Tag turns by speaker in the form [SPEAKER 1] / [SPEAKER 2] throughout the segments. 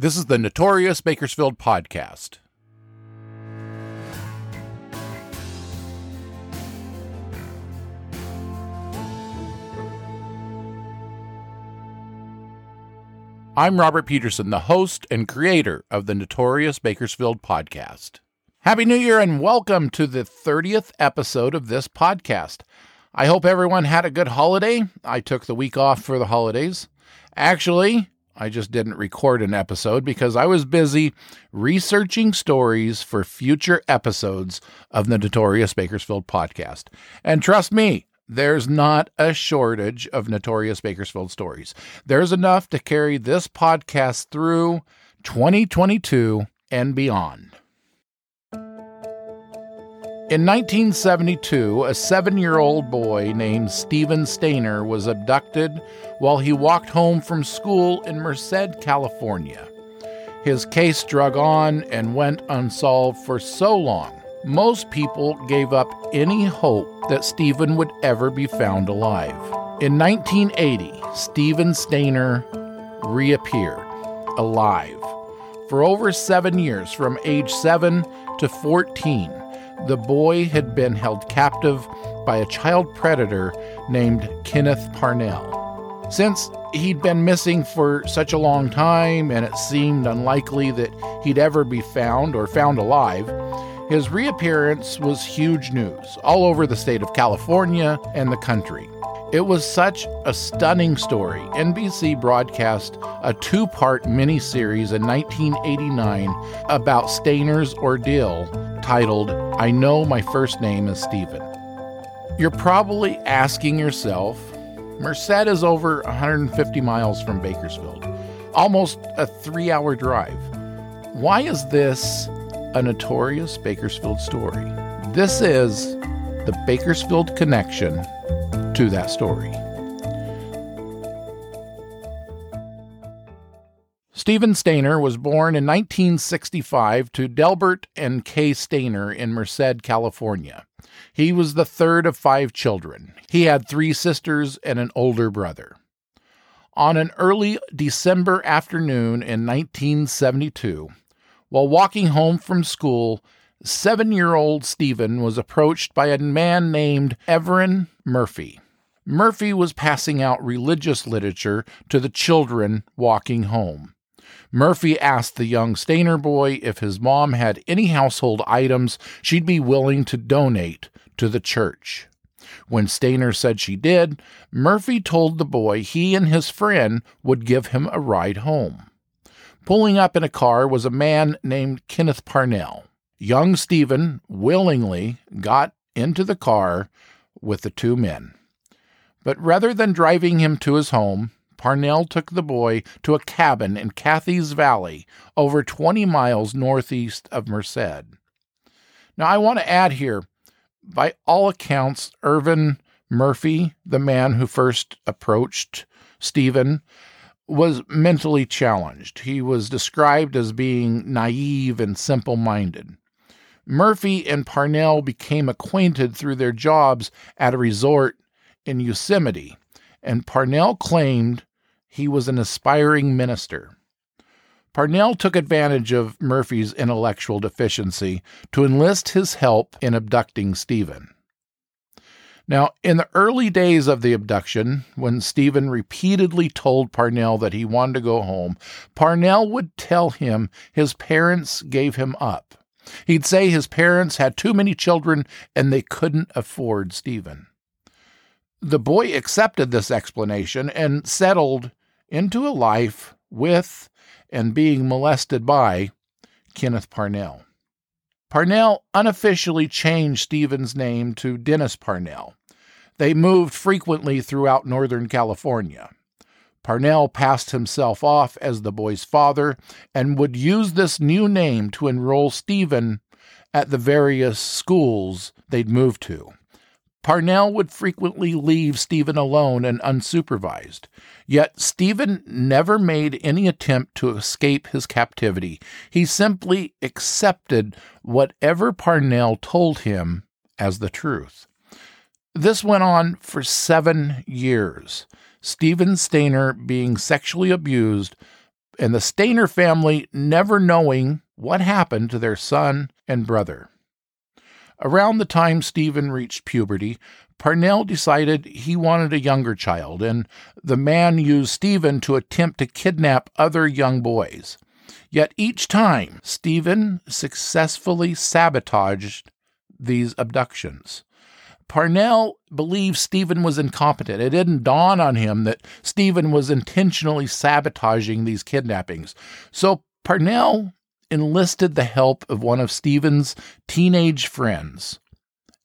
[SPEAKER 1] This is the Notorious Bakersfield Podcast. I'm Robert Peterson, the host and creator of the Notorious Bakersfield Podcast. Happy New Year and welcome to the 30th episode of this podcast. I hope everyone had a good holiday. I took the week off for the holidays. Actually, I just didn't record an episode because I was busy researching stories for future episodes of the Notorious Bakersfield podcast. And trust me, there's not a shortage of Notorious Bakersfield stories. There's enough to carry this podcast through 2022 and beyond. In 1972, a seven year old boy named Steven Stayner was abducted while he walked home from school in Merced, California. His case drug on and went unsolved for so long, most people gave up any hope that Steven would ever be found alive. In 1980, Steven Stayner reappeared, alive. For over seven years, from age 7 to 14, the boy had been held captive by a child predator named Kenneth Parnell. Since he'd been missing for such a long time and it seemed unlikely that he'd ever be found or found alive, his reappearance was huge news all over the state of California and the country. It was such a stunning story. NBC broadcast a two part miniseries in 1989 about Stayner's ordeal titled, I Know My First Name is Steven. You're probably asking yourself, Merced is over 150 miles from Bakersfield, almost a three hour drive. Why is this a notorious Bakersfield story? This is the Bakersfield connection to that story. Steven Stayner was born in 1965 to Delbert and Kay Stayner in Merced, California. He was the third of five children. He had three sisters and an older brother. On an early December afternoon in 1972, while walking home from school, seven year old Steven was approached by a man named Everin Murphy. Murphy was passing out religious literature to the children walking home. Murphy asked the young Stayner boy if his mom had any household items she'd be willing to donate to the church. When Stayner said she did, Murphy told the boy he and his friend would give him a ride home. Pulling up in a car was a man named Kenneth Parnell. Young Steven willingly got into the car with the two men. But rather than driving him to his home, Parnell took the boy to a cabin in Catheys Valley, over 20 miles northeast of Merced. Now, I want to add here, by all accounts, Ervin Murphy, the man who first approached Steven, was mentally challenged. He was described as being naive and simple minded. Murphy and Parnell became acquainted through their jobs at a resort in Yosemite, and Parnell claimed he was an aspiring minister. Parnell took advantage of Murphy's intellectual deficiency to enlist his help in abducting Steven. Now, in the early days of the abduction, when Steven repeatedly told Parnell that he wanted to go home, Parnell would tell him his parents gave him up. He'd say his parents had too many children and they couldn't afford Steven. The boy accepted this explanation and settled into a life with and being molested by Kenneth Parnell. Parnell unofficially changed Steven's name to Dennis Parnell. They moved frequently throughout Northern California. Parnell passed himself off as the boy's father and would use this new name to enroll Steven at the various schools they'd moved to. Parnell would frequently leave Steven alone and unsupervised. Yet Steven never made any attempt to escape his captivity. He simply accepted whatever Parnell told him as the truth. This went on for seven years, Steven Stayner being sexually abused and the Stayner family never knowing what happened to their son and brother. Around the time Steven reached puberty, Parnell decided he wanted a younger child, and the man used Steven to attempt to kidnap other young boys. Yet each time, Steven successfully sabotaged these abductions. Parnell believed Steven was incompetent. It didn't dawn on him that Steven was intentionally sabotaging these kidnappings. So Parnell enlisted the help of one of Steven's teenage friends,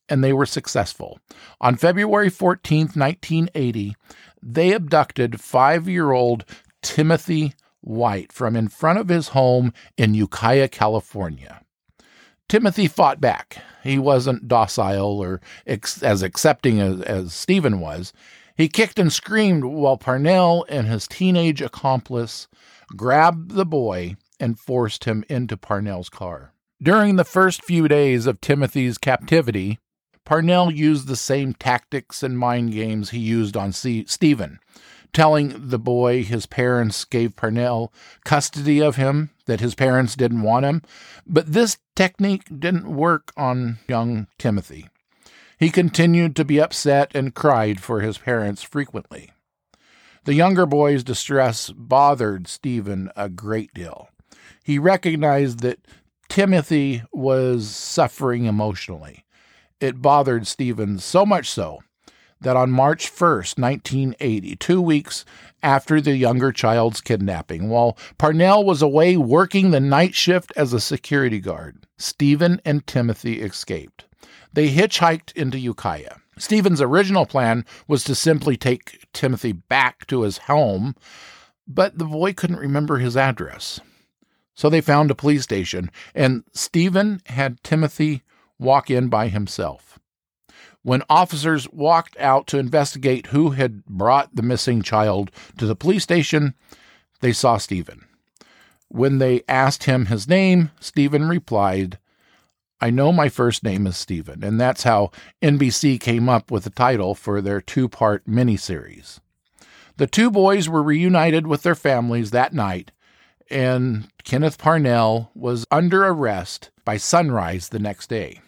[SPEAKER 1] and they were successful. On February 14, 1980, they abducted five year old Timothy White from in front of his home in Ukiah, California. Timothy fought back. He wasn't docile or ex- as accepting as, as Steven was. He kicked and screamed while Parnell and his teenage accomplice grabbed the boy and forced him into Parnell's car. During the first few days of Timothy's captivity, Parnell used the same tactics and mind games he used on C- Steven telling the boy his parents gave Parnell custody of him, that his parents didn't want him. But this technique didn't work on young Timothy. He continued to be upset and cried for his parents frequently. The younger boy's distress bothered Steven a great deal. He recognized that Timothy was suffering emotionally. It bothered Steven so much so that on March 1st, 1980, two weeks after the younger child's kidnapping, while Parnell was away working the night shift as a security guard, Steven and Timothy escaped. They hitchhiked into Ukiah. Steven's original plan was to simply take Timothy back to his home, but the boy couldn't remember his address. So they found a police station, and Steven had Timothy walk in by himself. When officers walked out to investigate who had brought the missing child to the police station, they saw Steven. When they asked him his name, Steven replied, I know my first name is Stephen, and that's how NBC came up with the title for their two part miniseries. The two boys were reunited with their families that night, and Kenneth Parnell was under arrest by sunrise the next day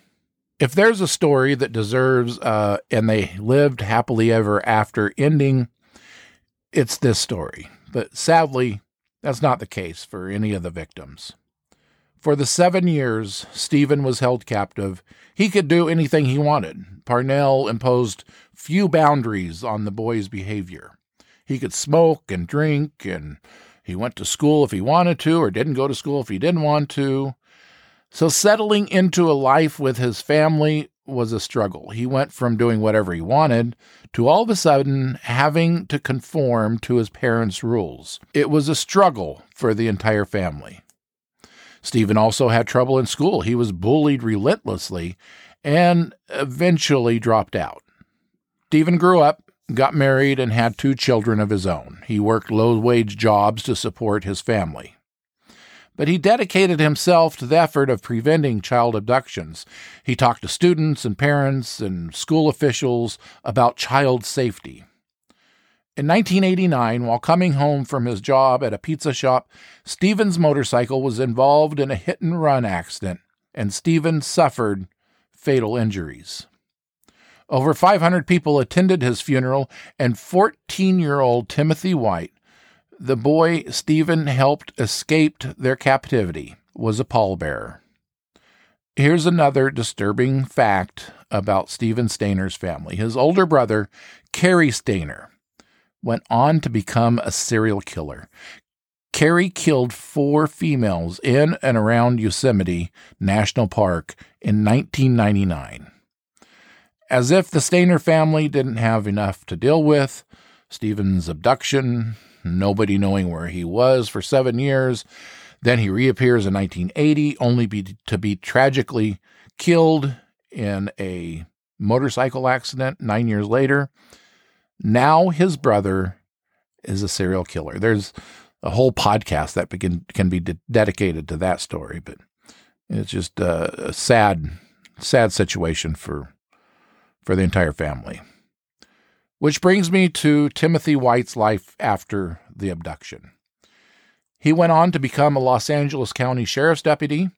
[SPEAKER 1] if there's a story that deserves uh, and they lived happily ever after ending, it's this story. But sadly, that's not the case for any of the victims. For the seven years Steven was held captive, he could do anything he wanted. Parnell imposed few boundaries on the boy's behavior. He could smoke and drink, and he went to school if he wanted to, or didn't go to school if he didn't want to. So settling into a life with his family was a struggle. He went from doing whatever he wanted to all of a sudden having to conform to his parents' rules. It was a struggle for the entire family. Steven also had trouble in school. He was bullied relentlessly and eventually dropped out. Steven grew up, got married, and had two children of his own. He worked low wage jobs to support his family but he dedicated himself to the effort of preventing child abductions. He talked to students and parents and school officials about child safety. In 1989, while coming home from his job at a pizza shop, Steven's motorcycle was involved in a hit and run accident, and Steven suffered fatal injuries. Over 500 people attended his funeral, and 14 year old Timothy White the boy Steven helped escape their captivity was a pallbearer. Here's another disturbing fact about Steven Stayner's family. His older brother, Cary Stayner, went on to become a serial killer. Cary killed four females in and around Yosemite National Park in 1999. As if the Stayner family didn't have enough to deal with, Steven's abduction, nobody knowing where he was for seven years. Then he reappears in 1980, only be, to be tragically killed in a motorcycle accident nine years later. Now his brother is a serial killer. There's a whole podcast that begin, can be de- dedicated to that story, but it's just a, a sad, sad situation for for the entire family. Which brings me to Timothy White's life after the abduction. He went on to become a Los Angeles County Sheriff's deputy,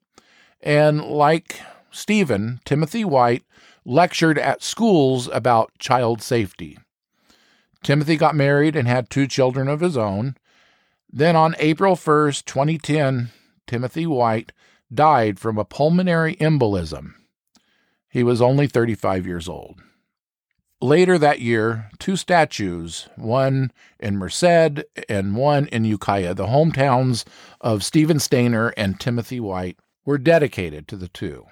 [SPEAKER 1] and like Steven, Timothy White lectured at schools about child safety. Timothy got married and had two children of his own. Then on April 1st, 2010, Timothy White died from a pulmonary embolism. He was only 35 years old. Later that year, two statues, one in Merced and one in Ukiah, the hometowns of Steven Stayner and Timothy White, were dedicated to the two.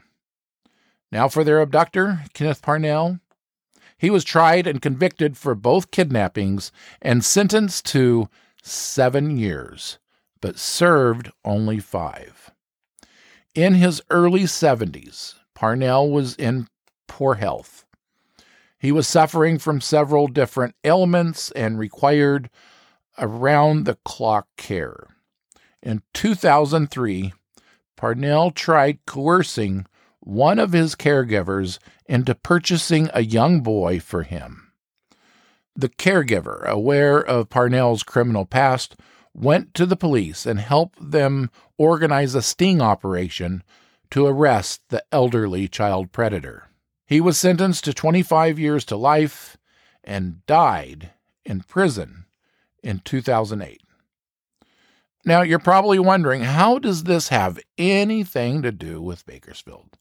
[SPEAKER 1] Now for their abductor, Kenneth Parnell. He was tried and convicted for both kidnappings and sentenced to seven years, but served only five. In his early 70s, Parnell was in poor health. He was suffering from several different ailments and required around the clock care. In 2003, Parnell tried coercing one of his caregivers into purchasing a young boy for him. The caregiver, aware of Parnell's criminal past, went to the police and helped them organize a sting operation to arrest the elderly child predator. He was sentenced to 25 years to life and died in prison in 2008. Now, you're probably wondering how does this have anything to do with Bakersfield?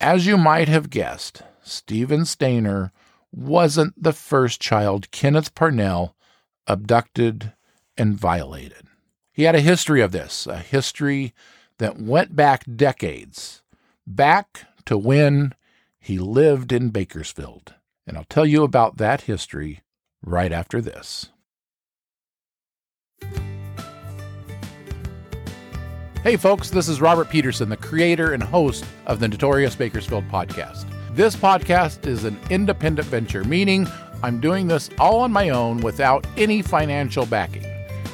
[SPEAKER 1] As you might have guessed, Steven Stayner wasn't the first child Kenneth Parnell abducted and violated. He had a history of this, a history that went back decades, back to when he lived in Bakersfield. And I'll tell you about that history right after this. Hey, folks, this is Robert Peterson, the creator and host of the Notorious Bakersfield podcast. This podcast is an independent venture, meaning I'm doing this all on my own without any financial backing.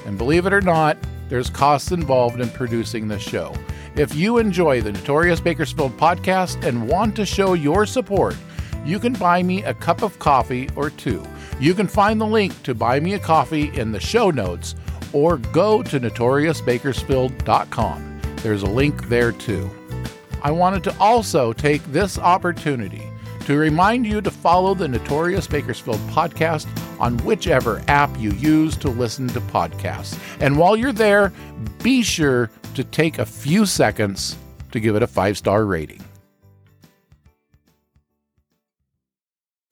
[SPEAKER 1] And believe it or not, there's costs involved in producing this show. If you enjoy the Notorious Bakersfield podcast and want to show your support, you can buy me a cup of coffee or two. You can find the link to buy me a coffee in the show notes or go to notoriousbakersfield.com. There's a link there too. I wanted to also take this opportunity to remind you to follow the Notorious Bakersfield podcast on whichever app you use to listen to podcasts. And while you're there, be sure to take a few seconds to give it a five star rating.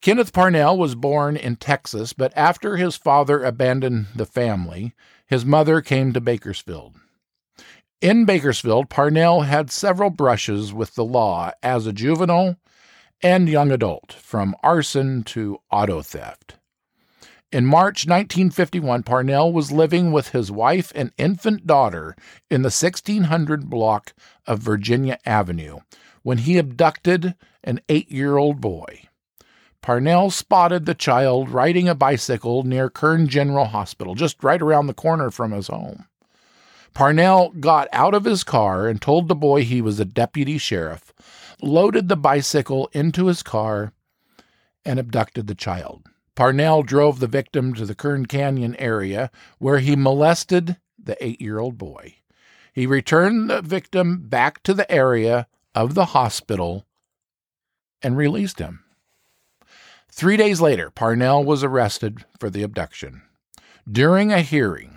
[SPEAKER 1] Kenneth Parnell was born in Texas, but after his father abandoned the family, his mother came to Bakersfield. In Bakersfield, Parnell had several brushes with the law as a juvenile and young adult, from arson to auto theft. In March 1951, Parnell was living with his wife and infant daughter in the 1600 block of Virginia Avenue when he abducted an eight year old boy. Parnell spotted the child riding a bicycle near Kern General Hospital, just right around the corner from his home. Parnell got out of his car and told the boy he was a deputy sheriff, loaded the bicycle into his car, and abducted the child. Parnell drove the victim to the Kern Canyon area where he molested the eight year old boy. He returned the victim back to the area of the hospital and released him. Three days later, Parnell was arrested for the abduction. During a hearing,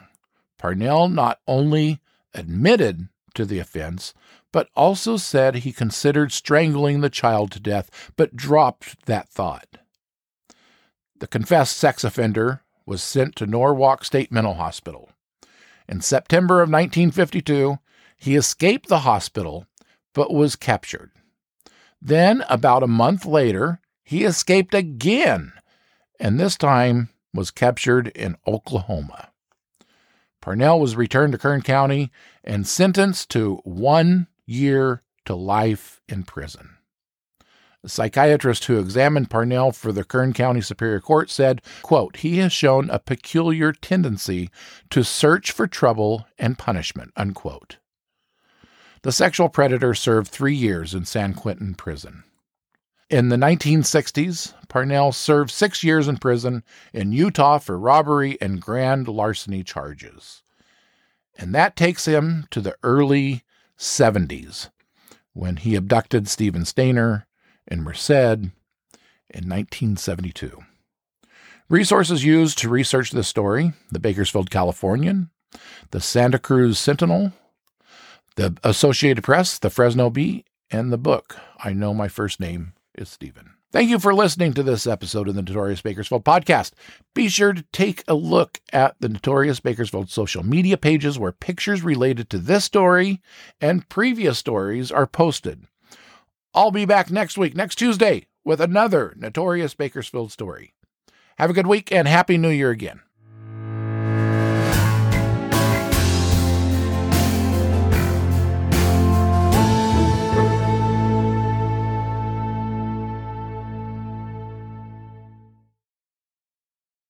[SPEAKER 1] Parnell not only admitted to the offense, but also said he considered strangling the child to death, but dropped that thought. The confessed sex offender was sent to Norwalk State Mental Hospital. In September of 1952, he escaped the hospital but was captured. Then, about a month later, he escaped again, and this time was captured in Oklahoma. Parnell was returned to Kern County and sentenced to one year to life in prison. The psychiatrist who examined Parnell for the Kern County Superior Court said, quote, He has shown a peculiar tendency to search for trouble and punishment, unquote. The sexual predator served three years in San Quentin prison. In the 1960s, Parnell served six years in prison in Utah for robbery and grand larceny charges. And that takes him to the early 70s when he abducted Steven Stayner in Merced in 1972. Resources used to research this story the Bakersfield Californian, the Santa Cruz Sentinel, the Associated Press, the Fresno Bee, and the book I Know My First Name is Steven. Thank you for listening to this episode of the Notorious Bakersfield podcast. Be sure to take a look at the Notorious Bakersfield social media pages where pictures related to this story and previous stories are posted. I'll be back next week, next Tuesday, with another Notorious Bakersfield story. Have a good week and Happy New Year again.